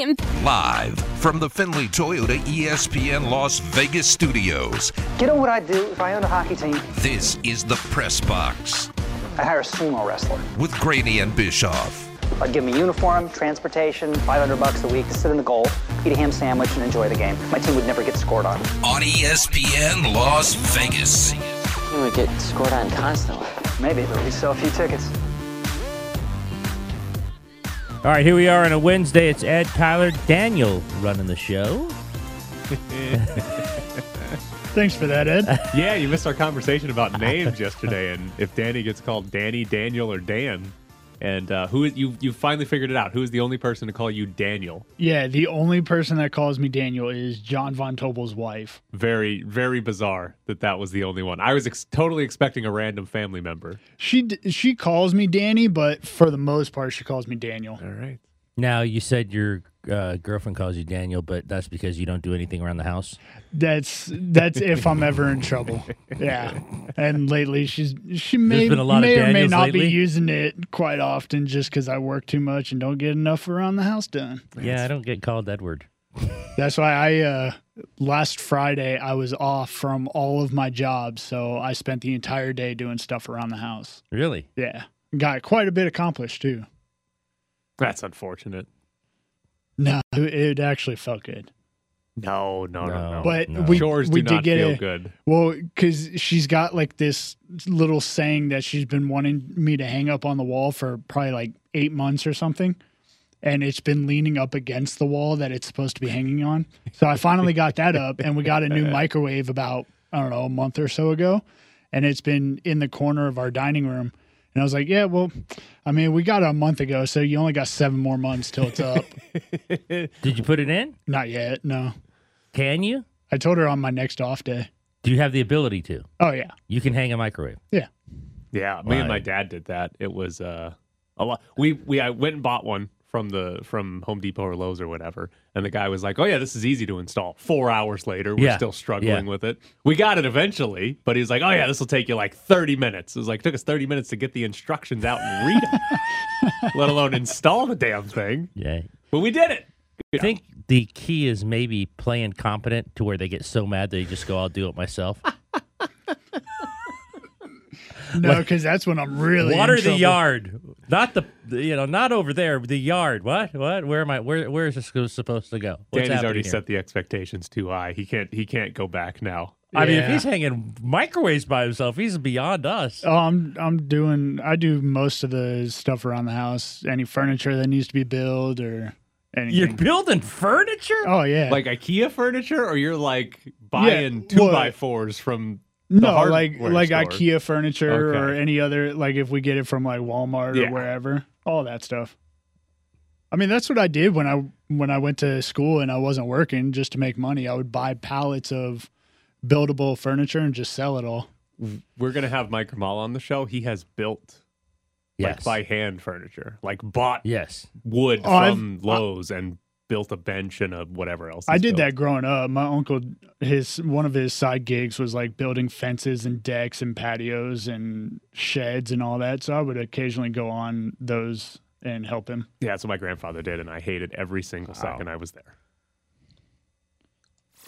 Kim. Live from the Findlay Toyota ESPN Las Vegas studios, You know what I'd do if I owned a hockey team? this is the Press Box I'd hire a sumo wrestler. with Graney and Bischoff. I'd give him a uniform, transportation, 500 bucks a week to sit in the goal, eat a ham sandwich, and enjoy the game. My team would never get scored on. on ESPN Las Vegas. You would get scored on constantly. Maybe, but we sell a few tickets. All right, here we are on a Wednesday. It's Ed, Tyler, Daniel running the show. Thanks for that, Ed. Yeah, you missed our conversation about names yesterday, and if Danny gets called Danny, Daniel, or Dan, and uh, who is you? You finally figured it out. Who is the only person to call you Daniel? yeah, the only person that calls me Daniel is John Von Tobel's wife. Very, very bizarre that that was the only one. I was ex- totally expecting a random family member. She d- she calls me Danny, but for the most part, she calls me Daniel. All right. Now, you said your uh, girlfriend calls you Daniel, but that's because you don't do anything around the house. That's that's if I'm ever in trouble. Yeah, and lately she's she may been a lot of may or may not lately? be using it quite often just because I work too much and don't get enough around the house done. Yeah, I don't get called Edward. That's why I uh last Friday I was off from all of my jobs, so I spent the entire day doing stuff around the house. Really? Yeah, got quite a bit accomplished too. That's unfortunate. No, it, it actually felt good. No, no, no, No. no. But no. we Chores we do did not get feel a, good. Well, because she's got like this little saying that she's been wanting me to hang up on the wall for probably like eight months or something. And it's been leaning up against the wall that it's supposed to be hanging on. So I finally got that up, and we got a new microwave about, I don't know, a month or so ago. And it's been in the corner of our dining room. And I was like, yeah, well, I mean, we got it a month ago, so you only got seven more months till it's up. Did you put it in? Not yet, no. Can you? I told her on my next off day. Do you have the ability to? Oh, yeah. You can hang a microwave. Yeah. Yeah, me and my dad did that. It was uh, a lot. We we I went and bought one from the from Home Depot or Lowe's or whatever, and the guy was like, "Oh yeah, this is easy to install." Four hours later, we're Yeah. still struggling Yeah. with it. We got it eventually, but he's like, "Oh yeah, this will take you like thirty minutes." It was like took us thirty minutes to get the instructions out and read them, let alone install the damn thing. Yeah. But we did it. I think the key is maybe playing competent to where they get so mad they just go, I'll do it myself. No, because that's when I'm really in Water the yard, not the, the- you know, not over there. The yard. What? What? Where am I? Where? Where is this supposed to go? What's Danny's already here? set the expectations too high. He can't he can't go back now. I mean, if he's hanging microwaves by himself, he's beyond us. Oh, I'm I'm doing I do most of the stuff around the house. Any furniture that needs to be built or anything. You're building furniture. oh yeah. Like IKEA furniture, or you're like buying two well- by fours from the no, like like store. IKEA furniture or any other like if we get it from like Walmart Yeah. or wherever. All that stuff. I mean, that's what I did when I when I went to school and I wasn't working just to make money. I would buy pallets of buildable furniture and just sell it all. we're gonna have Mike Grimala on the show. He has built like Yes. by hand furniture, like bought yes. wood Oh, I've- from Lowe's and built a bench and a whatever else. I did built. that growing up. My uncle, his one of his side gigs was like building fences and decks and patios and sheds and all that. So I would occasionally go on those and help him. Yeah, that's what my grandfather did, and I hated every single second I was there.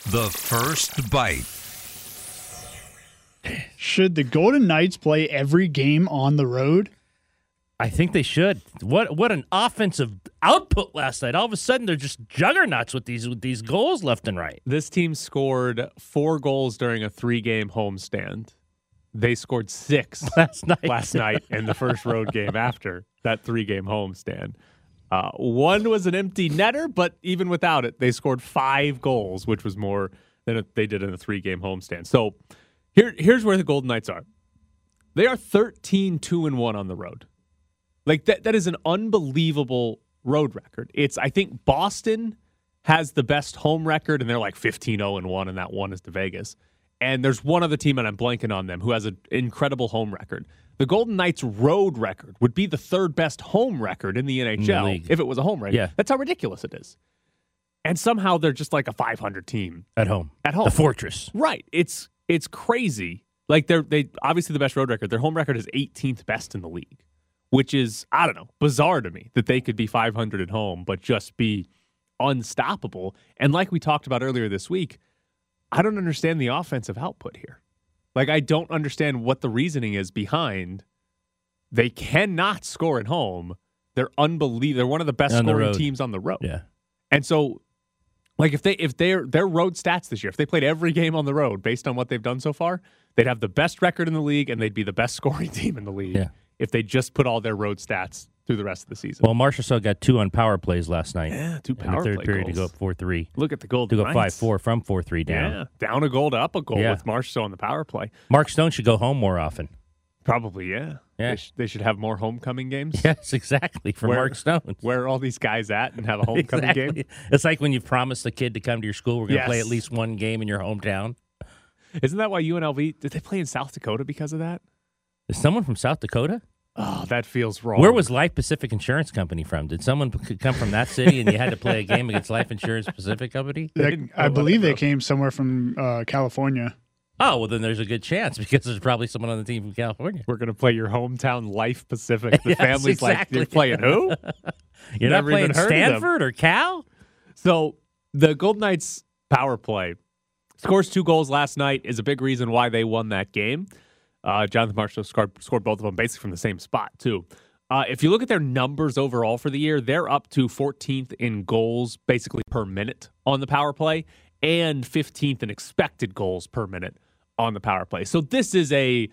The first bite. Should the Golden Knights play every game on the road? I think they should. What what an offensive output last night. All of a sudden they're just juggernauts with these with these goals left and right. This team scored four goals during a three-game homestand. They scored six Last night. last night in the first road game after that three-game homestand. Uh, one was an empty netter, but even without it, they scored five goals, which was more than they did in a three-game homestand. So here, here's where the Golden Knights are. They are 13 2 and 1 on the road. Like that that is an unbelievable road record. It's I think Boston has the best home record and they're like 15-0 and 1 and that one is to Vegas. And there's one other team and I'm blanking on them who has an incredible home record. The Golden Knights road record would be the third best home record in the NHL league. if it was a home record. Yeah. That's how ridiculous it is. And somehow they're just like a 500 team At home. at home. The fortress. Right. It's it's crazy. Like they're they obviously the best road record. Their home record is 18th best in the league, which is I don't know bizarre to me that they could be 500 at home but just be unstoppable. And like we talked about earlier this week, I don't understand the offensive output here. Like I don't understand what the reasoning is behind they cannot score at home. They're unbelievable. They're one of the best On scoring road. teams on the road. Yeah. And so like if they if their their road stats this year, if they played every game on the road based on what they've done so far, they'd have the best record in the league and they'd be the best scoring team in the league Yeah. If they just put all their road stats through the rest of the season. Well, Marchessault got two on power plays last night. yeah, two in power the third play period to go up four three. Look at the goal. To go five four from four three down. Yeah, down a goal to up a goal Yeah. with Marchessault on the power play. Mark Stone should go home more often. Probably, yeah. Yeah. They, sh- they should have more homecoming games. Yes, exactly. For Where- Mark Stone. Where are all these guys at and have a homecoming Exactly. game? It's like when you've promised a kid to come to your school, we're going to play at least one game in your hometown. Isn't that why UNLV did they play in South Dakota because of that? Is someone from South Dakota? Oh, that feels wrong. Where was Life Pacific Insurance Company from? Did someone p- come from that city and you had to play a game against Life Insurance Pacific Company? That- didn't I believe they though. came somewhere from uh, California. Oh, well, then there's a good chance because there's probably someone on the team from California. We're gonna play your hometown Life Pacific. The Yes, family's like, you're playing who? You're not Never playing even heard of them. Stanford or Cal? So the Golden Knights power play scores two goals last night is a big reason why they won that game. Uh, Jonathan Marchessault scored, scored both of them basically from the same spot too. Uh, if you look at their numbers overall for the year, they're up to 14th in goals basically per minute on the power play and 15th in expected goals per minute on the power play. So this is a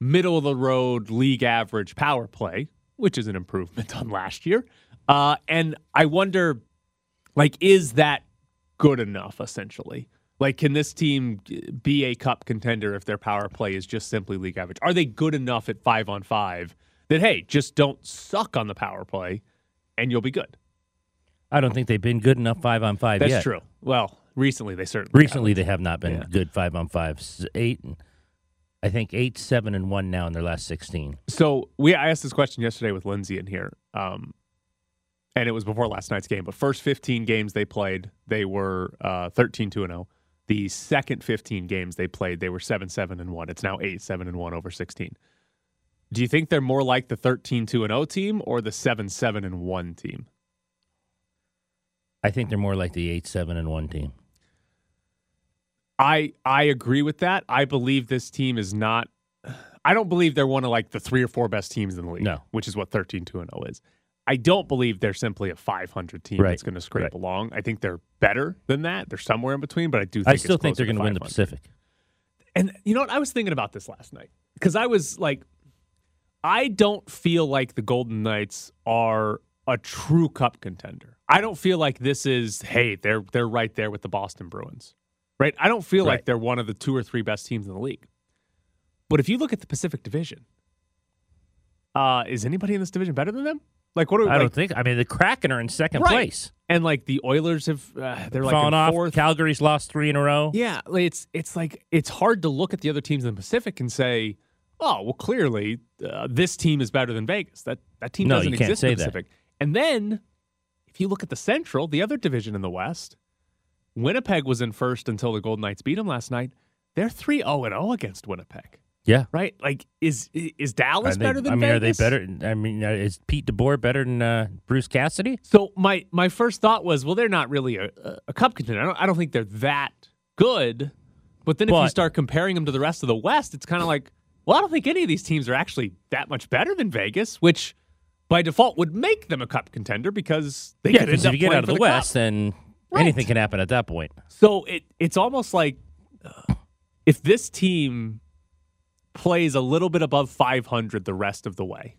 middle of the road league average power play, which is an improvement on last year. Uh, and I wonder like, is that good enough, essentially? Like, can this team be a cup contender if their power play is just simply league average? Are they good enough at five on five that, hey, just don't suck on the power play and you'll be good? I don't think they've been good enough five on five That's yet. true. Well, recently they certainly Recently, haven't. they have not been Yeah. good five on five. Eight, I think eight, seven, and one now in their last sixteen. So we I asked this question yesterday with Lindsay in here, um, and it was before last night's game. But first 15 games they played, they were uh, 13 2 and 0. The second 15 games they played, they were 7 7 and 1. It's now 8 7 and 1 over 16. Do you think they're more like the 13 2 and 0 team or the 7 7 and 1 team? I think they're more like the eight, seven, and one team. I I agree with that. I believe this team is not. I don't believe they're one of like the three or four best teams in the league. No. which is what 13 2 and 0 is. I don't believe they're simply a 500 team Right. that's going to scrape Right. along. I think they're better than that. They're somewhere in between, but I do. Think I still think they're going to win the Pacific. And you know what? I was thinking about this last night because I was like, I don't feel like the Golden Knights are a true cup contender. I don't feel like this is, hey, they're they're right there with the Boston Bruins. Right? I don't feel like they're one of the two or three best teams in the league. But if you look at the Pacific Division, uh, is anybody in this division better than them? Like what? Are, I like, don't think. I mean, the Kraken are in second Right. place, And like the Oilers have, uh, they're like fallen in off. fourth. Calgary's lost three in a row. Yeah, it's it's like it's hard to look at the other teams in the Pacific and say, "Oh, well, clearly uh, this team is better than Vegas." That that team No, doesn't you can't exist in the that. Pacific. And then if you look at the Central, the other division in the West, Winnipeg was in first until the Golden Knights beat them last night. They're 3-0 and 0 against Winnipeg. Yeah. Right? Like is is Dallas they- better than I mean, Vegas? are they better? I mean, uh, is Pete DeBoer better than uh, Bruce Cassidy? So my my first thought was, well, they're not really a, a, cup contender. I don't, I don't think they're that good. But then if you start comparing them to the rest of the West, it's kind of like, well, I don't think any of these teams are actually that much better than Vegas, which by default would make them a cup contender because they Yeah, could because end if up you get out of the, cup. West, then Right. anything can happen at that point. So it it's almost like uh, if this team plays a little bit above 500 the rest of the way,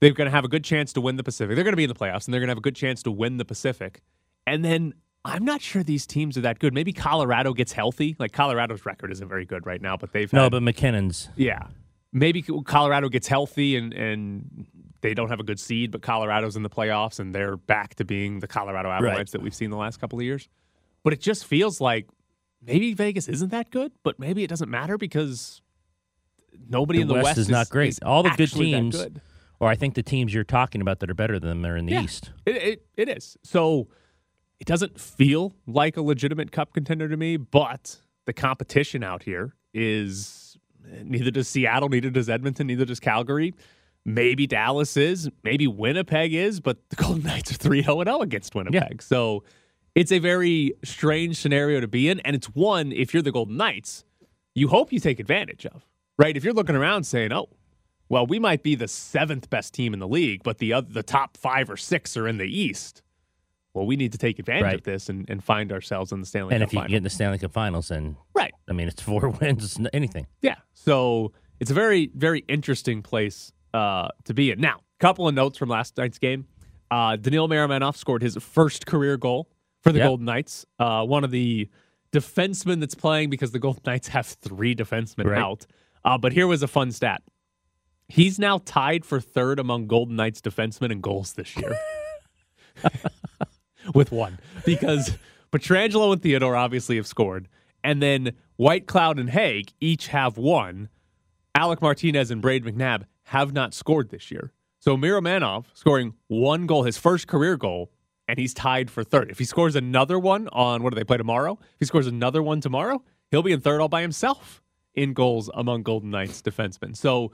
they're going to have a good chance to win the Pacific. They're going to be in the playoffs and they're going to have a good chance to win the Pacific. And then I'm not sure these teams are that good. Maybe Colorado gets healthy. Like Colorado's record isn't very good right now, but they've No, had- but MacKinnon's. yeah. Maybe Colorado gets healthy and, and they don't have a good seed, but Colorado's in the playoffs and they're back to being the Colorado Avalanche that we've seen the last couple of years. But it just feels like maybe Vegas isn't that good, but maybe it doesn't matter because nobody The in the West West, is not great. All the good teams- good. Or I think the teams you're talking about that are better than them are in the Yeah. East. It, it, it is. So it doesn't feel like a legitimate cup contender to me, but the competition out here is neither does Seattle, neither does Edmonton, neither does Calgary. Maybe Dallas is, maybe Winnipeg is, but the Golden Knights are 3 0 0 against Winnipeg. So it's a very strange scenario to be in. And it's one, if you're the Golden Knights, you hope you take advantage of, right? If you're looking around saying, oh, well, we might be the seventh best team in the league, but the other, the top five or six are in the East. Well, we need to take advantage Right. of this and, and find ourselves in the Stanley and Cup And if you final. get in the Stanley Cup Finals, then right. I mean, it's four wins, it's anything. Yeah. So it's a very, very interesting place uh, to be in. Now, couple of notes from last night's game. Uh, Daniil Miromanov scored his first career goal for the Yep. Golden Knights. Uh, one of the defensemen that's playing because the Golden Knights have three defensemen Right. out. Uh, but here was a fun stat. He's now tied for third among Golden Knights defensemen in goals this year. with one because Pietrangelo and Theodore obviously have scored, and then Whitecloud and Hague each have one. Alec Martinez and Brayden McNabb have not scored this year. So Miromanov scoring one goal, his first career goal, and he's tied for third. If he scores another one on what do they play tomorrow? If he scores another one tomorrow, he'll be in third all by himself in goals among Golden Knights defensemen. So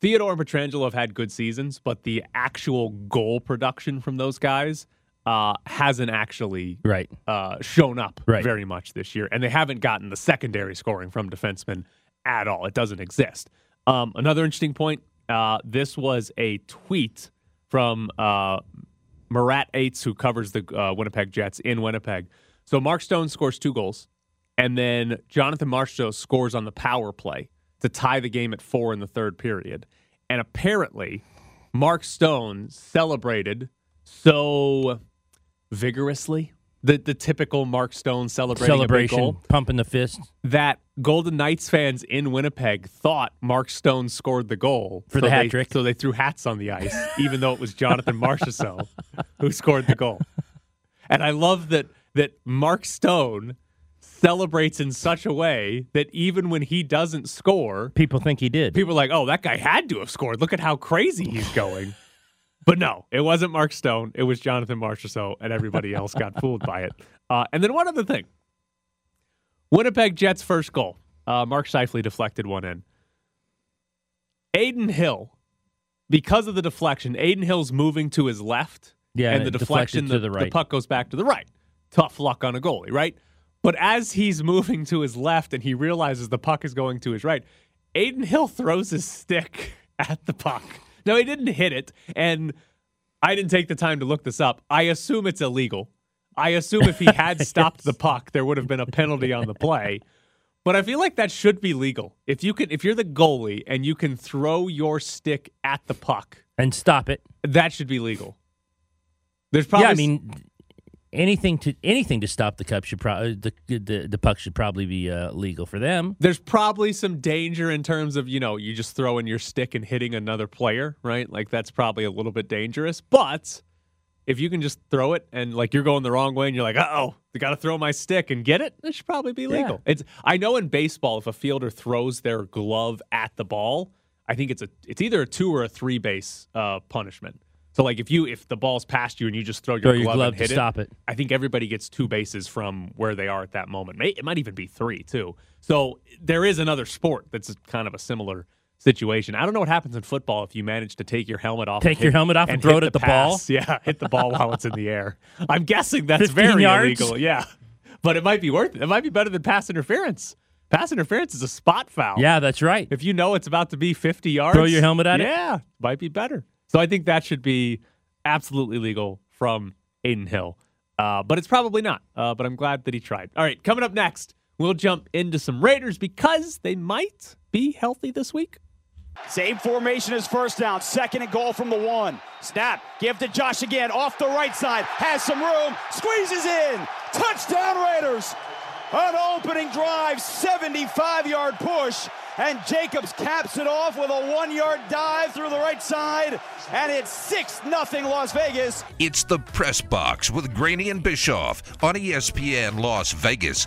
Theodore and Pietrangelo have had good seasons, but the actual goal production from those guys uh, hasn't actually Right. uh, shown up Right. very much this year, and they haven't gotten the secondary scoring from defensemen at all. It doesn't exist. Um, another interesting point: uh, this was a tweet from uh, Murat Ates, who covers the uh, Winnipeg Jets in Winnipeg. So Mark Stone scores two goals, and then Jonathan Marchessault scores on the power play to tie the game at four in the third period. And apparently, Mark Stone celebrated so vigorously the the typical Mark Stone celebrating Celebration, goal pumping the fist that Golden Knights fans in Winnipeg thought Mark Stone scored the goal For the so hat they- trick. So they threw hats on the ice, even though it was Jonathan Marchessault who scored the goal. And I love that that Mark Stone celebrates in such a way that even when he doesn't score, people think he did. people are like, "Oh, that guy had to have scored. Look at how crazy he's going." but no, it wasn't Mark Stone. It was Jonathan Marchessault, and everybody else got fooled by it. Uh, and then one other thing: Winnipeg Jets' first goal. Uh, Mark Scheifele deflected one in. Adin Hill, because of the deflection, Adin Hill's moving to his left. Yeah, and and the deflection, to the right. the puck goes back to the right. Tough luck on a goalie, right? But as he's moving to his left and he realizes the puck is going to his right, Adin Hill throws his stick at the puck. No, he didn't hit it, and I didn't take the time to look this up. I assume it's illegal. I assume if he had stopped the puck, there would have been a penalty on the play. But I feel like that should be legal. If you can if you're the goalie and you can throw your stick at the puck, and stop it. that should be legal. There's probably yeah, I mean, anything to anything to stop the cup should probably the, the the puck should probably be uh, legal for them. there's probably some danger in terms of you know you just throwing your stick and hitting another player right? Like that's probably a little bit dangerous. But if you can just throw it and like you're going the wrong way and you're like uh-oh i gotta throw my stick and get it it should probably be legal. It's i know in baseball if a fielder throws their glove at the ball i think it's a it's either a two or a three base uh, punishment so like if you if the ball's past you and you just throw your Throw your glove, glove and to hit stop it. I think everybody gets two bases from where they are at that moment. May, it might even be three, too. So there is another sport that's kind of a similar situation. I don't know what happens in football if you manage to take your helmet off. Take and your helmet off and and throw it at the ball? Yeah, hit the ball while it's in the air. I'm guessing that's very yards? illegal. Yeah. But it might be worth it. It might be better than pass interference. Pass interference is a spot foul. Yeah, that's right. If you know it's about to be 50 yards, Throw your helmet at it? Yeah, might be better. So I think that should be absolutely legal from Adin Hill. Uh, but it's probably not. Uh, but I'm glad that he tried. All right, coming up next, we'll jump into some Raiders because they might be healthy this week. Same formation as first down. Second and goal from the one. Snap. Give to Josh again. Off the right side. Has some room. Squeezes in. Touchdown Raiders. An opening drive. 75 yard push. And Jacobs caps it off with a one yard dive through the right side. And it's 6 0 Las Vegas. It's the Press Box with Graney and Bischoff on ESPN Las Vegas.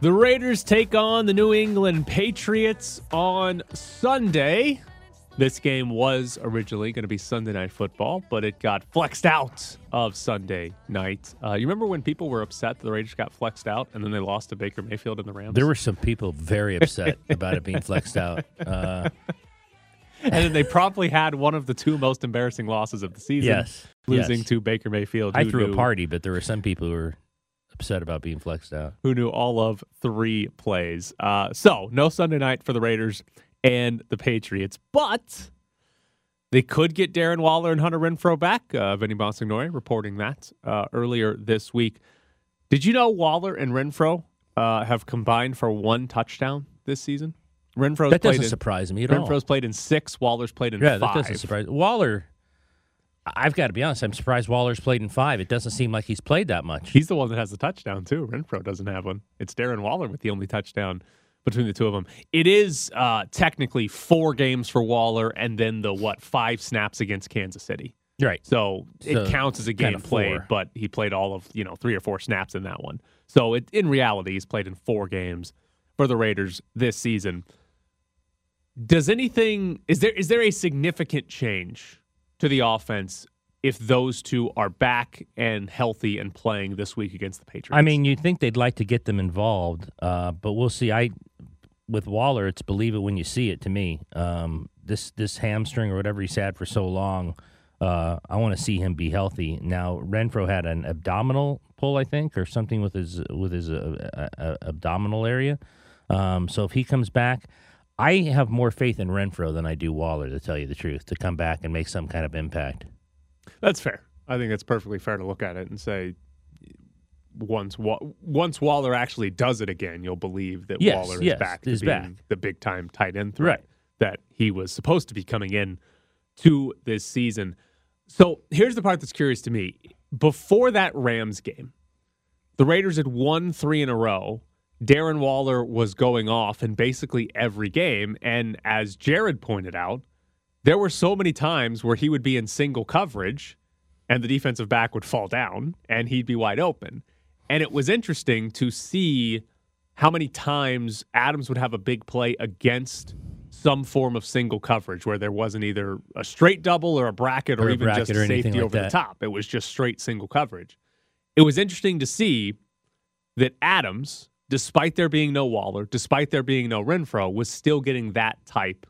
The Raiders take on the New England Patriots on Sunday. This game was originally going to be Sunday night football, but it got flexed out of Sunday night. Uh, you remember when people were upset that the Raiders got flexed out and then they lost to Baker Mayfield and the Rams? There were some people very upset about it being flexed out. Uh, and then they promptly had one of the two most embarrassing losses of the season. Yes, losing yes. to Baker Mayfield. I threw knew- a party, but there were some people who were upset about being flexed out. who knew all of three plays. Uh, so no Sunday night for the Raiders and the Patriots, but they could get Darren Waller and Hunter Renfrow back. Uh, Vinny Bonsignore reporting that uh, earlier this week. Did you know Waller and Renfrow uh, have combined for one touchdown this season? Renfrow's That doesn't in, surprise me at all. Renfrow's played in six. Waller's played in Yeah, five. that doesn't surprise. Waller, I've got to be honest. I'm surprised Waller's played in five. It doesn't seem like he's played that much. He's the one that has the touchdown too. Renfrow doesn't have one. It's Darren Waller with the only touchdown between the two of them. It is uh, technically four games for Waller, and then the what five snaps against Kansas City. right. So, So, it counts as a game played, four. but he played all of you know three or four snaps in that one. So it, in reality, he's played in four games for the Raiders this season. Does anything is there is there a significant change to the offense if those two are back and healthy and playing this week against the Patriots? I mean, you'd think they'd like to get them involved, uh, but we'll see. I with Waller, it's believe it when you see it. To me, um, this this hamstring or whatever he's had for so long, uh, I want to see him be healthy. Now, Renfrow had an abdominal pull, I think, or something with his with his uh, uh, uh, abdominal area. Um, so if he comes back. I have more faith in Renfrow than I do Waller, to tell you the truth, to come back and make some kind of impact. That's fair. I think it's perfectly fair to look at it and say once once Waller actually does it again, you'll believe that Yes, Waller is yes, back to is being back. the big time tight end threat Right. that he was supposed to be coming in to this season. So here's the part that's curious to me. Before that Rams game, the Raiders had won three in a row. Darren Waller was going off in basically every game. And as Jared pointed out, there were so many times where he would be in single coverage and the defensive back would fall down and he'd be wide open. And it was interesting to see how many times Adams would have a big play against some form of single coverage where there wasn't either a straight double or a bracket or, Or a even bracket just or safety like over the top. It was just straight single coverage. It was interesting to see that Adams, despite there being no Waller, despite there being no Renfrow, was still getting that type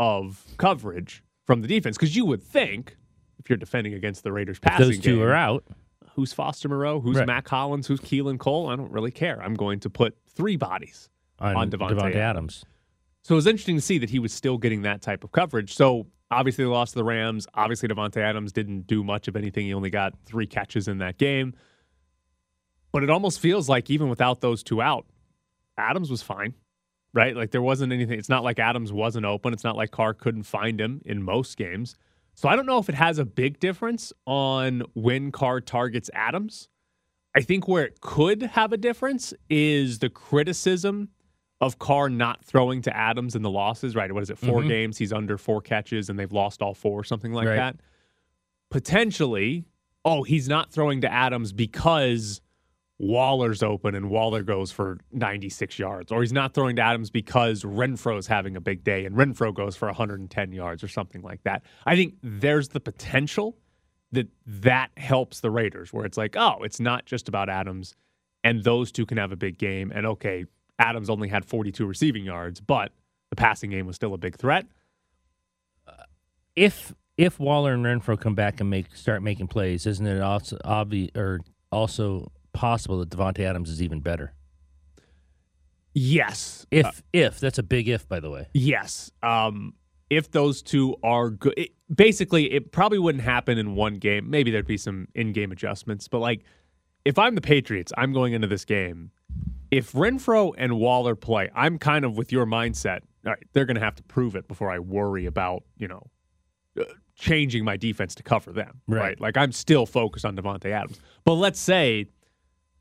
of coverage from the defense. Because you would think, if you're defending against the Raiders If passing those two game, are out, who's Foster Moreau, who's Right. Mack Hollins, who's Keelan Cole, I don't really care. I'm going to put three bodies on, on Davante Davante Adams. Adams. So it was interesting to see that he was still getting that type of coverage. So obviously they lost to the Rams. Obviously Davante Adams didn't do much of anything. He only got three catches in that game. But it almost feels like even without those two out, Adams was fine. Right? Like there wasn't anything. It's not like Adams wasn't open. It's not like Carr couldn't find him in most games. So I don't know if it has a big difference on when Carr targets Adams. I think where it could have a difference is the criticism of Carr not throwing to Adams in the losses, right? What is it? 4 Mhm. games, he's under four catches, and they've lost all four, or something like Right. that. Potentially, oh, he's not throwing to Adams because Waller's open and Waller goes for 96 yards, or he's not throwing to Adams because Renfrow's having a big day and Renfrow goes for 110 yards or something like that. I think there's the potential that that helps the Raiders, where it's like, oh, it's not just about Adams, and those two can have a big game. And okay, Adams only had 42 receiving yards, but the passing game was still a big threat. if if Waller and Renfrow come back and make start making plays, isn't it also obvious or also possible that Davante Adams is even better? Yes, If Uh, if that's a big if, by the way. yes. Um, if those two are good, it, basically, it probably wouldn't happen in one game. Maybe there'd be some in-game adjustments, but like, if I'm the Patriots, I'm going into this game. If Renfrow and Waller play, I'm kind of with your mindset. All right, they're going to have to prove it before I worry about you know uh, changing my defense to cover them. Right. Like I'm still focused on Davante Adams. But let's say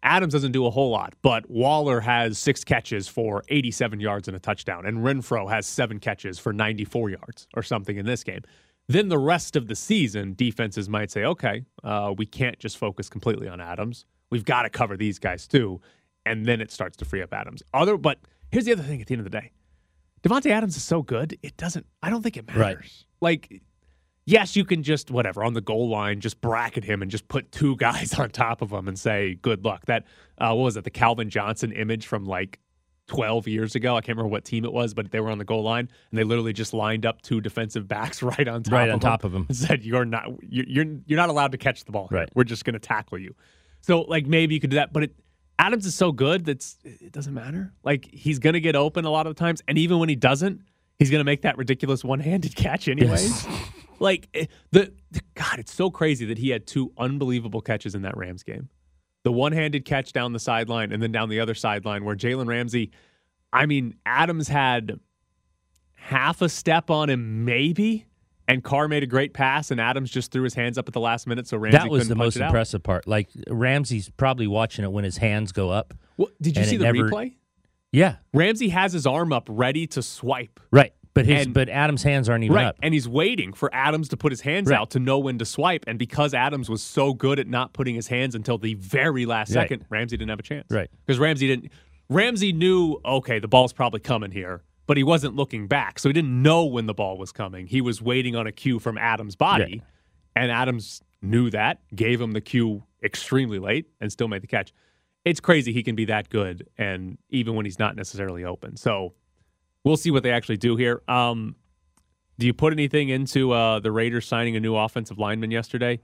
Adams doesn't do a whole lot, but Waller has six catches for 87 yards and a touchdown, and Renfrow has seven catches for 94 yards or something in this game. Then the rest of the season, defenses might say, okay, uh, we can't just focus completely on Adams. We've got to cover these guys too. And then it starts to free up Adams. Other, but here's the other thing at the end of the day Davante Adams is so good, it doesn't, I don't think it matters. Right. Like, yes, you can just whatever on the goal line, just bracket him and just put two guys on top of him and say good luck. That uh, what was it? The Calvin Johnson image from like 12 years ago. I can't remember what team it was, but they were on the goal line and they literally just lined up two defensive backs right on top Right of on top of him. and said you're not you're you're, you're not allowed to catch the ball. here. Right. We're just going to tackle you. So like maybe you could do that, but it Adams is so good that it doesn't matter. Like he's going to get open a lot of the times and even when he doesn't, he's going to make that ridiculous one-handed catch anyways. Like eh, the, the God, it's so crazy that he had two unbelievable catches in that Rams game. The one-handed catch down the sideline and then down the other sideline where Jalen Ramsey, I mean, Adams had half a step on him, maybe, and Carr made a great pass, and Adams just threw his hands up at the last minute, so Ramsey that was couldn't the most out. impressive part. Like Ramsey's probably watching it when his hands go up. What, did you see the never- replay? Yeah, Ramsey has his arm up, ready to swipe. right. But his And- but Adam's hands aren't even right. up. And he's waiting for Adams to put his hands Right. out to know when to swipe. And because Adams was so good at not putting his hands until the very last Right. second, Ramsey didn't have a chance. Right. Because Ramsey didn't. Ramsey knew, okay, the ball's probably coming here, but he wasn't looking back. So he didn't know when the ball was coming. He was waiting on a cue from Adams' body. And Adams knew that, gave him the cue extremely late, and still made the catch. It's crazy he can be that good, and even when he's not necessarily open. So we'll see what they actually do here. Um, do you put anything into uh, the Raiders signing a new offensive lineman yesterday?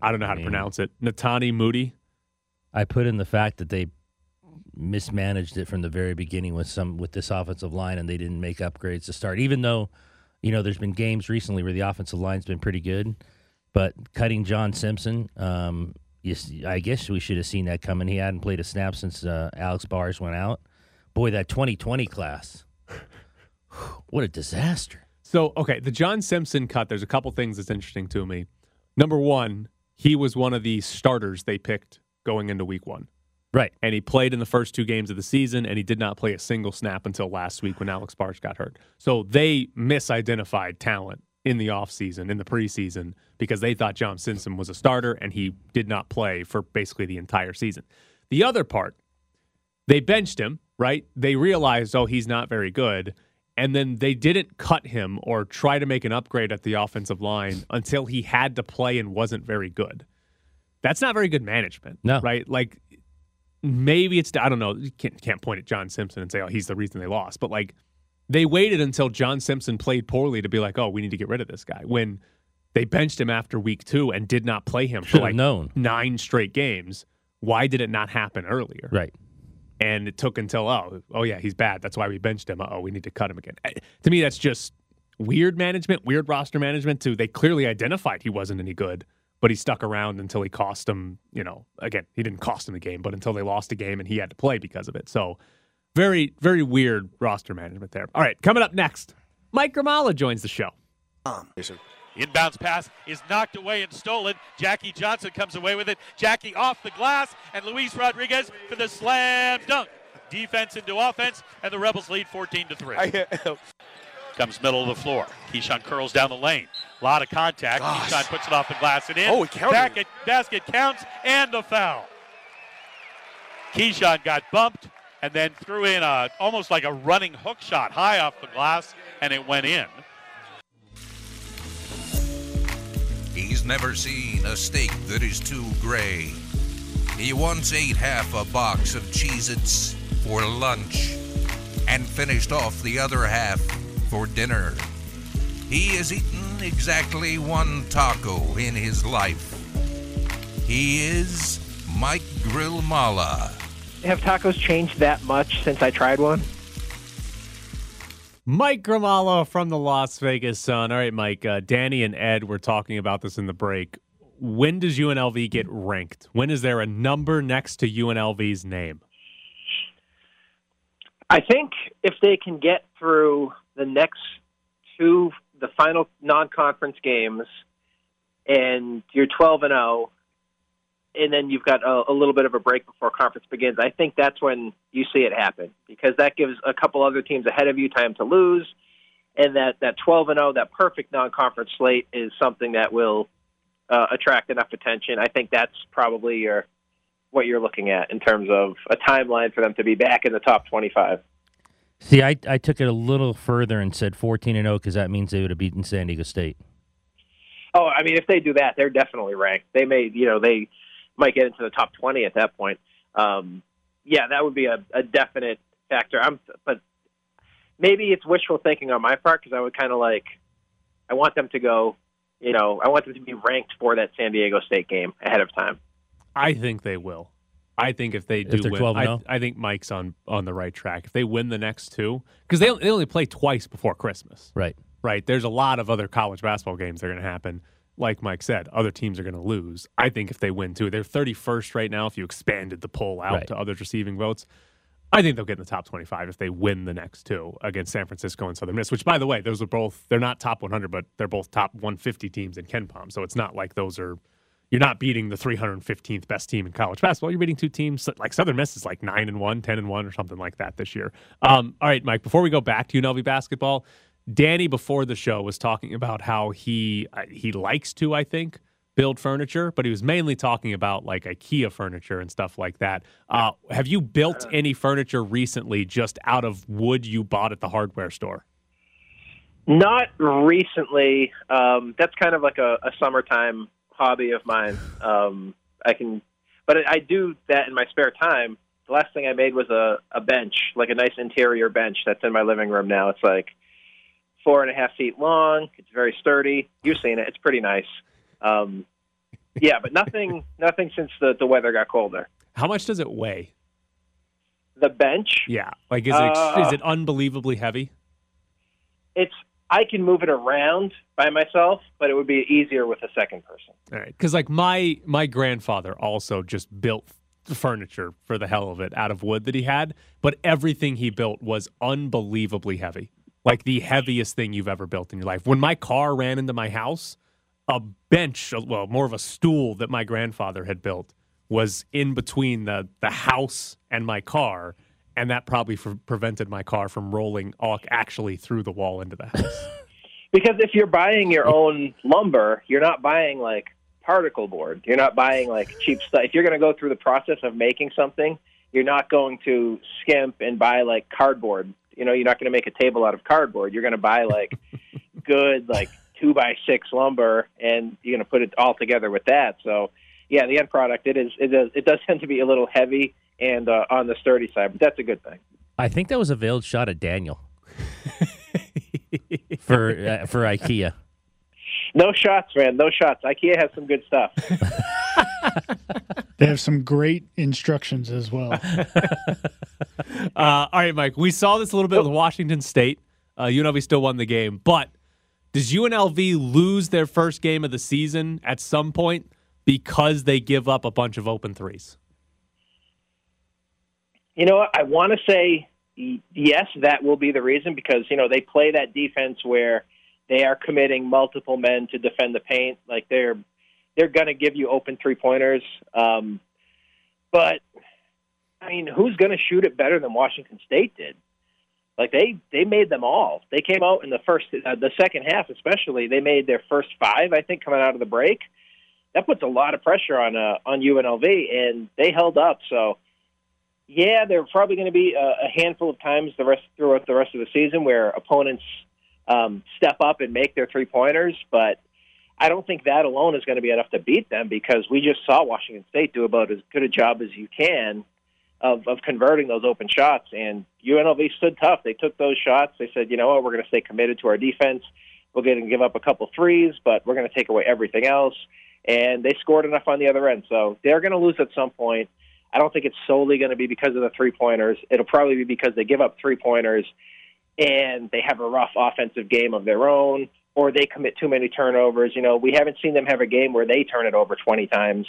I don't know how to pronounce it. Netane Muti. I put in the fact that they mismanaged it from the very beginning with some with this offensive line, and they didn't make upgrades to start. Even though, you know, there's been games recently where the offensive line's been pretty good, but cutting John Simpson, um, I guess we should have seen that coming. He hadn't played a snap since uh, Alex Bars went out. Boy, that 2020 class, what a disaster! So, okay, the John Simpson cut, there's a couple things that's interesting to me. Number one, he was one of the starters they picked going into week one. Right. And he played in the first two games of the season, and he did not play a single snap until last week when Alex Bars got hurt. So they misidentified talent in the offseason, in the preseason, because they thought John Simpson was a starter and he did not play for basically the entire season. The other part, they benched him, right? They realized, oh, he's not very good. And then they didn't cut him or try to make an upgrade at the offensive line until he had to play and wasn't very good. That's not very good management. No. Right? Like maybe it's I don't know. You can't can't point at John Simpson and say, oh, he's the reason they lost. But like they waited until John Simpson played poorly to be like, oh, we need to get rid of this guy. When they benched him after week two and did not play him for Should have like known. nine straight games. Why did it not happen earlier? Right. and it took until oh oh yeah he's bad that's why we benched him oh we need to cut him again Eh, to me that's just weird management weird roster management too they clearly identified he wasn't any good but he stuck around until he cost them you know again he didn't cost him the game but until they lost a game and he had to play because of it so very very weird roster management there all right coming up next mike Grimala joins the show Inbounds pass is knocked away and stolen. Jackie Johnson comes away with it. Jackie off the glass, and Luis Rodriguez for the slam dunk. Defense into offense, and the Rebels lead 14 to 3. Comes middle of the floor. Keyshawn curls down the lane. A lot of contact. Keyshawn puts it off the glass and in. Oh, he countered Basket, basket counts, and the foul. Keyshawn got bumped and then threw in a almost like a running hook shot high off the glass, and it went in. He's never seen a steak that is too gray. He once ate half a box of Cheez Its for lunch and finished off the other half for dinner. He has eaten exactly one taco in his life. He is Mike Grimala. Have tacos changed that much since I tried one? Mike Grimala from the Las Vegas Sun. All right, Mike. Uh, Danny and Ed were talking about this in the break. When does UNLV get ranked? When is there a number next to UNLV's name? I think if they can get through the next two, the final non-conference games, and you're 12 and 0, and then you've got a, a little bit of a break before conference begins. I think that's when you see it happen because that gives a couple other teams ahead of you time to lose, and that that 12 and 0, that perfect non-conference slate is something that will uh, attract enough attention. I think that's probably your what you're looking at in terms of a timeline for them to be back in the top 25. See, I, I took it a little further and said 14 and 0 because that means they would have beaten San Diego State. Oh, I mean, if they do that, they're definitely ranked. They may, you know, they might get into the top 20 at that point. Um, yeah, that would be a, a definite factor. I'm, but maybe it's wishful thinking on my part because I would kind of like, I want them to go. You know, I want them to be ranked for that San Diego State game ahead of time. I think they will. I think if they do If win, 12 I, I think Mike's on on the right track. If they win the next two, because they they only play twice before Christmas, Right. right? There's a lot of other college basketball games that are going to happen. Like Mike said, other teams are going to lose. I think if they win too, they're 31st right now. If you expanded the poll out Right. to others receiving votes, I think they'll get in the top 25 if they win the next two against San Francisco and Southern Miss. Which, by the way, those are both they're not top 100, but they're both top 150 teams in KenPom. So it's not like those are you're not beating the 315th best team in college basketball. You're beating two teams like Southern Miss is like nine and one, 10 and one, or something like that this year. Um, all right, Mike. Before we go back to UNLV basketball, Danny before the show was talking about how he uh, he likes to, I think, build furniture, but he was mainly talking about like IKEA furniture and stuff like that. Uh, have you built any furniture recently just out of wood you bought at the hardware store? Not recently. Um, that's kind of like a, a summertime hobby of mine. Um, I can, but I do that in my spare time. The last thing I made was a, a bench, like a nice interior bench that's in my living room now. It's like four and a half feet long. It's very sturdy. You've seen it. It's pretty nice. Um, yeah, but nothing, nothing since the, the weather got colder. How much does it weigh? The bench, Yeah, like is it Uh, is it unbelievably heavy? it's I can move it around by myself, but it would be easier with a second person. All right, because like my my grandfather also just built furniture for the hell of it out of wood that he had, but everything he built was unbelievably heavy, like the heaviest thing you've ever built in your life. When my car ran into my house, a bench, well, more of a stool that my grandfather had built was in between the the house and my car. And that probably for, prevented my car from rolling actually through the wall into the house. Because if you're buying your own lumber, you're not buying like particle board. You're not buying like cheap stuff. If you're going to go through the process of making something, you're not going to skimp and buy like cardboard. You know, you're not going to make a table out of cardboard. You're going to buy like good like two by six lumber, and you're going to put it all together with that. So, yeah, the end product it is it does it does tend to be a little heavy and uh, on the sturdy side, but that's a good thing. I think that was a veiled shot at Daniel for uh, for IKEA. No shots, man. No shots. IKEA has some good stuff. They have some great instructions as well. Uh, all right, Mike. We saw this a little bit with Washington State. Uh, UNLV still won the game, but does UNLV lose their first game of the season at some point because they give up a bunch of open threes? You know? I want to say yes, that will be the reason because you know they play that defense where they are committing multiple men to defend the paint. Like they're they're going to give you open three pointers. Um, but I mean, who's going to shoot it better than Washington State did? Like they they made them all. They came out in the first uh, the second half, especially. They made their first five, I think, coming out of the break. That puts a lot of pressure on uh, on UNLV, and they held up. So yeah, there are probably going to be a, a handful of times the rest throughout the rest of the season where opponents um, step up and make their three pointers, but I don't think that alone is going to be enough to beat them because we just saw Washington State do about as good a job as you can of, of converting those open shots. And UNLV stood tough. They took those shots. They said, you know what, we're going to stay committed to our defense. We're going to give up a couple threes, but we're going to take away everything else. And they scored enough on the other end. So they're going to lose at some point. I don't think it's solely going to be because of the three pointers. It'll probably be because they give up three pointers and they have a rough offensive game of their own, or they commit too many turnovers. You know, we haven't seen them have a game where they turn it over 20 times,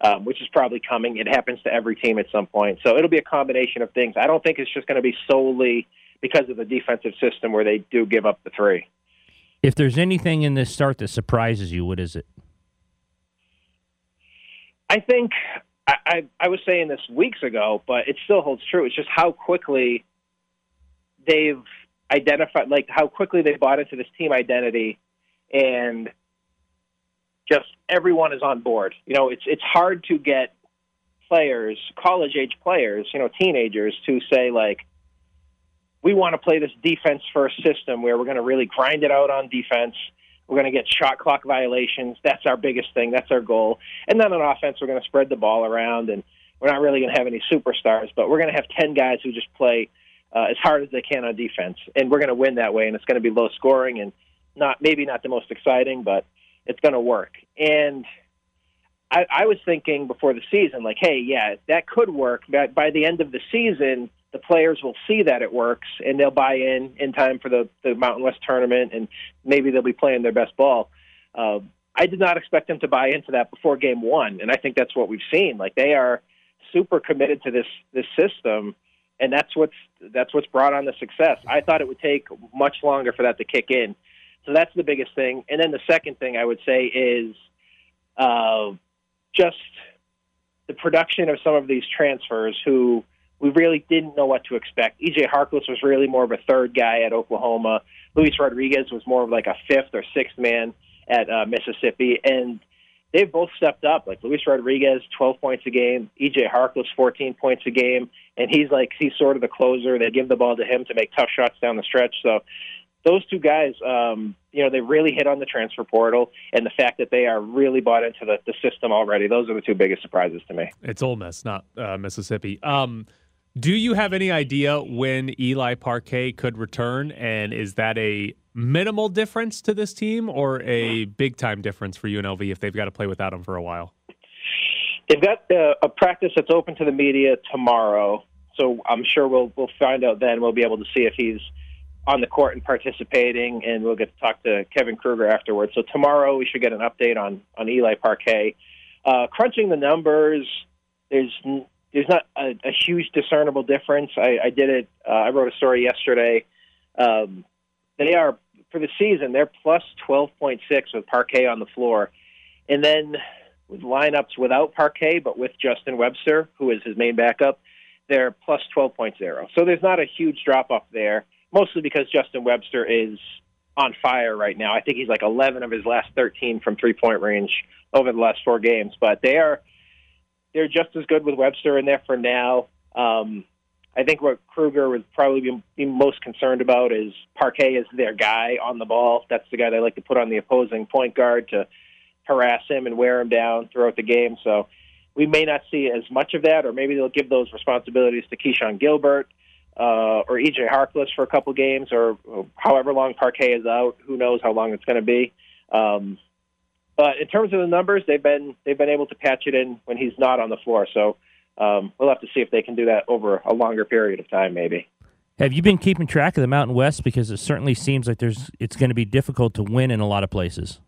um, which is probably coming. It happens to every team at some point. So it'll be a combination of things. I don't think it's just going to be solely because of the defensive system where they do give up the three. If there's anything in this start that surprises you, what is it? I think I, I, I was saying this weeks ago, but it still holds true. It's just how quickly they've identified, like how quickly they bought into this team identity, and just everyone is on board. You know, it's it's hard to get players, college age players, you know, teenagers, to say like, we want to play this defense first system where we're going to really grind it out on defense. We're going to get shot clock violations. That's our biggest thing. That's our goal. And then on offense, we're going to spread the ball around, and we're not really going to have any superstars, but we're going to have ten guys who just play uh, as hard as they can on defense, and we're going to win that way. And it's going to be low scoring and not maybe not the most exciting, but it's going to work. And I, I was thinking before the season, like, hey, yeah, that could work. But by the end of the season, the players will see that it works and they'll buy in in time for the, the Mountain West tournament, and maybe they'll be playing their best ball. Uh, I did not expect them to buy into that before game one, and I think that's what we've seen. Like they are super committed to this this system, and that's what's that's what's brought on the success. I thought it would take much longer for that to kick in, so that's the biggest thing. And then the second thing I would say is uh, just the production of some of these transfers who we really didn't know what to expect. EJ Harkless was really more of a third guy at Oklahoma. Luis Rodriguez was more of like a fifth or sixth man at uh, Mississippi, and they've both stepped up. Like Luis Rodriguez, 12 points a game. EJ Harkless, 14 points a game, and he's like he's sort of the closer. They give the ball to him to make tough shots down the stretch. So those two guys, um, you know, they really hit on the transfer portal and the fact that they are really bought into the, the system already. Those are the two biggest surprises to me. It's Ole Miss, not uh, Mississippi. Um, do you have any idea when Eli Parquet could return? And is that a minimal difference to this team or a big time difference for UNLV if they've got to play without him for a while? They've got uh, a practice that's open to the media tomorrow, so I'm sure we'll we'll find out then. We'll be able to see if he's on the court and participating, and we'll get to talk to Kevin Kruger afterwards. So tomorrow we should get an update on on Eli Parquet. Uh, crunching the numbers, there's there's not a, a huge discernible difference. I, I did it. Uh, I wrote a story yesterday. Um, they are for the season. They're plus twelve point six with Parquet on the floor, and then with lineups without Parquet but with Justin Webster, who is his main backup, they're plus twelve point zero. So there's not a huge drop off there. Mostly because Justin Webster is on fire right now. I think he's like 11 of his last 13 from three point range over the last four games. But they are they're just as good with Webster in there for now. Um, I think what Kruger would probably be, be most concerned about is Parquet is their guy on the ball. That's the guy they like to put on the opposing point guard to harass him and wear him down throughout the game. So we may not see as much of that, or maybe they'll give those responsibilities to Keshon Gilbert uh, or EJ Harkless for a couple games, or, or however long Parquet is out. Who knows how long it's going to be? Um, but in terms of the numbers, they've been they've been able to patch it in when he's not on the floor. So um, we'll have to see if they can do that over a longer period of time, maybe. Have you been keeping track of the Mountain West because it certainly seems like there's it's going to be difficult to win in a lot of places.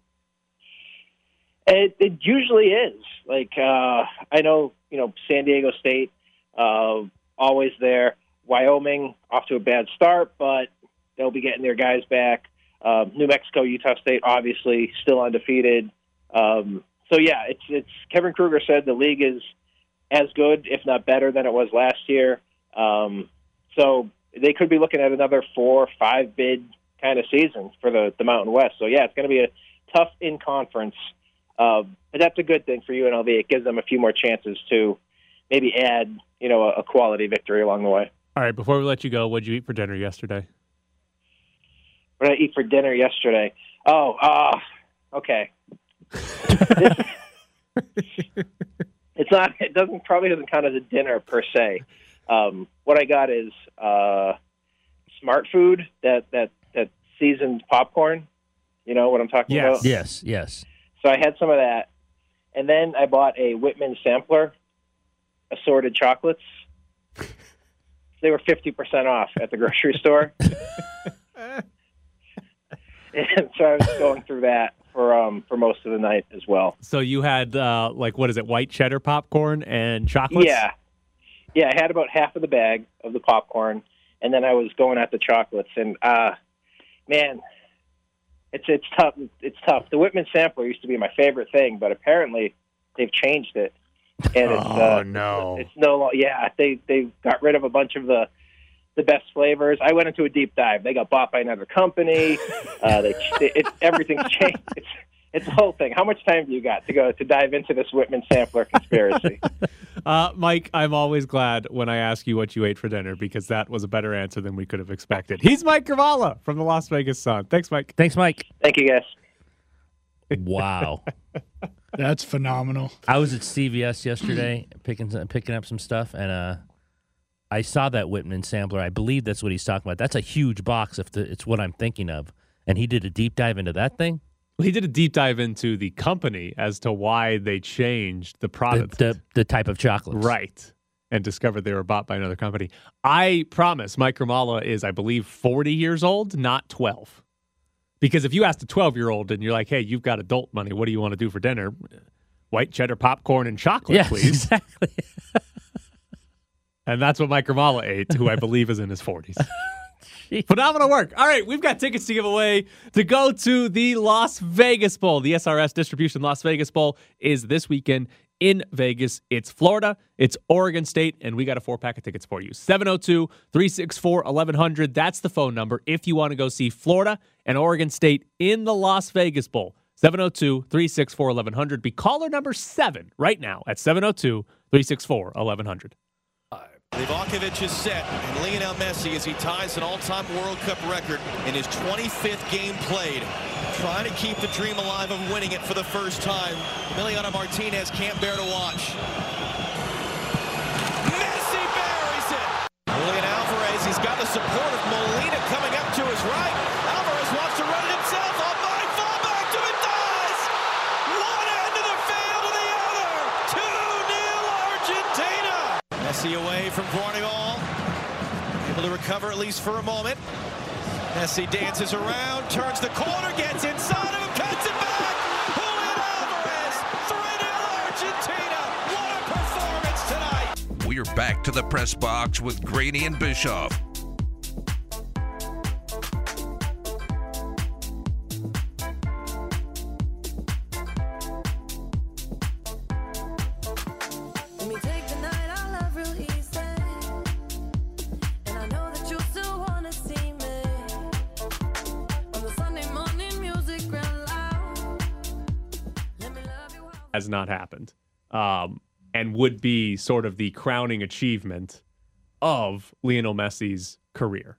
It, it usually is. Like uh, I know, you know, San Diego State uh, always there. Wyoming off to a bad start, but they'll be getting their guys back. Uh, New Mexico, Utah State, obviously still undefeated. Um, so yeah, it's it's Kevin Kruger said the league is as good, if not better, than it was last year. Um, so they could be looking at another four, five bid kind of season for the the Mountain West. So yeah, it's going to be a tough in conference, uh, but that's a good thing for UNLV. It gives them a few more chances to maybe add you know a, a quality victory along the way. All right, before we let you go, what did you eat for dinner yesterday? What did I eat for dinner yesterday? Oh, uh, okay. it's not. It doesn't probably doesn't count as a dinner per se. Um, what I got is uh, smart food that that that seasoned popcorn. You know what I'm talking yes. about? Yes, yes. So I had some of that, and then I bought a Whitman sampler, assorted chocolates. They were fifty percent off at the grocery store. and so I was going through that for um for most of the night as well. So you had uh, like what is it, white cheddar popcorn and chocolates? Yeah, yeah. I had about half of the bag of the popcorn, and then I was going at the chocolates. And uh, man, it's it's tough. It's tough. The Whitman sampler used to be my favorite thing, but apparently they've changed it. And it's, Oh, uh, no. It's no, lo- yeah. They they got rid of a bunch of the the best flavors. I went into a deep dive. They got bought by another company. Uh, they, it, everything's changed. It's it's the whole thing. How much time do you got to go to dive into this Whitman sampler conspiracy? Uh, Mike, I'm always glad when I ask you what you ate for dinner because that was a better answer than we could have expected. He's Mike Grimala from the Las Vegas Sun. Thanks, Mike. Thanks, Mike. Thank you, guys. Wow. That's phenomenal. I was at CVS yesterday picking picking up some stuff, and uh, I saw that Whitman sampler. I believe that's what he's talking about. That's a huge box if the, it's what I'm thinking of. And he did a deep dive into that thing. Well, he did a deep dive into the company as to why they changed the The, product. the, the type of chocolate, Right. And discovered they were bought by another company. I promise Mike Grimala is, I believe, 40 years old, not 12. Because if you asked a 12 year old and you're like, hey, you've got adult money, what do you want to do for dinner? White cheddar popcorn and chocolate, Yes, please. exactly. And that's what Mike Grimala ate, who I believe is in his 40s. Phenomenal work. All right, we've got tickets to give away to go to the Las Vegas Bowl. The SRS Distribution Las Vegas Bowl is this weekend in Vegas. It's Florida, it's Oregon State, and we got a four pack of tickets for you. 702 364 1100. That's the phone number if you want to go see Florida and Oregon State in the Las Vegas Bowl. 702 364 1100. Be caller number seven right now at 702 364 1100. Livakovic is set, and Lionel Messi, as he ties an all-time World Cup record in his 25th game played, trying to keep the dream alive of winning it for the first time. Emiliano Martinez can't bear to watch. Messi buries it. Julian Alvarez, he's got the support of Molina coming up to his right. Alvarez wants to run it himself. On mine, fall back to it, does. One end of the field to the other. 2-0 Argentina. Messi away from Gvardiol. Able to recover at least for a moment. Messi dances around, turns the corner, gets inside of him, cuts it back. Julian Alvarez, 3-0 Argentina. What a performance tonight. We're back to the press box with Grady and Bischoff. Has not happened um, and would be sort of the crowning achievement of Lionel Messi's career.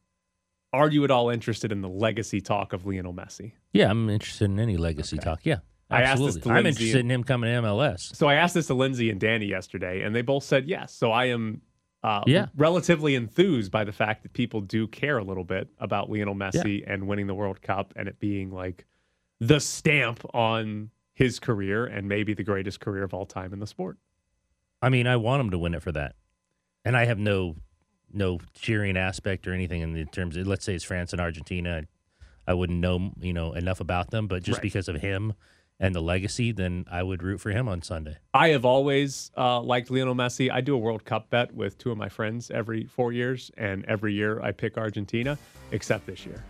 Are you at all interested in the legacy talk of Lionel Messi? Yeah, I'm interested in any legacy talk. Yeah. I asked this Absolutely. I'm Lindsay interested and- in him coming to MLS. So I asked this to Lindsay and Danny yesterday, and they both said yes. So I am uh, Yeah. relatively enthused by the fact that people do care a little bit about Lionel Messi and winning the World Cup and it being like the stamp on his career and maybe the greatest career of all time in the sport. I mean, I want him to win it for that, and I have no no cheering aspect or anything in the terms of let's say it's France and Argentina. I wouldn't know you know enough about them, but just Right. because of him and the legacy, then I would root for him on Sunday. I have always uh, liked Lionel Messi. I do a World Cup bet with two of my friends every four years, and every year I pick Argentina, except this year.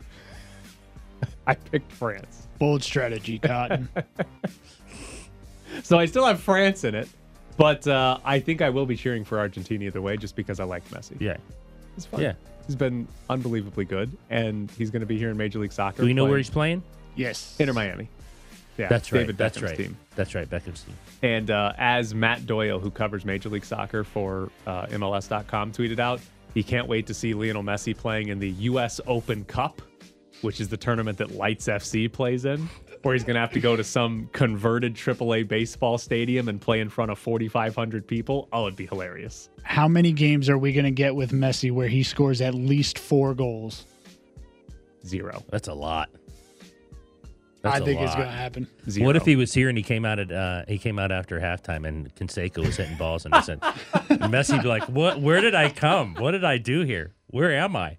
I picked France. Bold strategy, Cotton. So I still have France in it, but uh, I think I will be cheering for Argentina either way just because I like Messi. Yeah, It's fun. yeah. He's been unbelievably good, and he's going to be here in Major League Soccer. Do we know where he's playing? yes. Inter Miami. Yeah, That's right. David That's right. team. That's right. Beckham's team. And uh, as Matt Doyle, who covers Major League Soccer for uh, MLS.com, tweeted out, he can't wait to see Lionel Messi playing in the U.S. Open Cup, which is the tournament that Lights FC plays in, where he's going to have to go to some converted AAA baseball stadium and play in front of 4,500 people. Oh, it'd be hilarious. How many games are we going to get with Messi where he scores at least four goals? Zero. That's a lot. That's I a think it's going to happen. Zero. What if he was here and he came out at uh, he came out after halftime and Canseco was hitting balls and he said, Messi would be like, "What? Where did I come? What did I do here? Where am I?"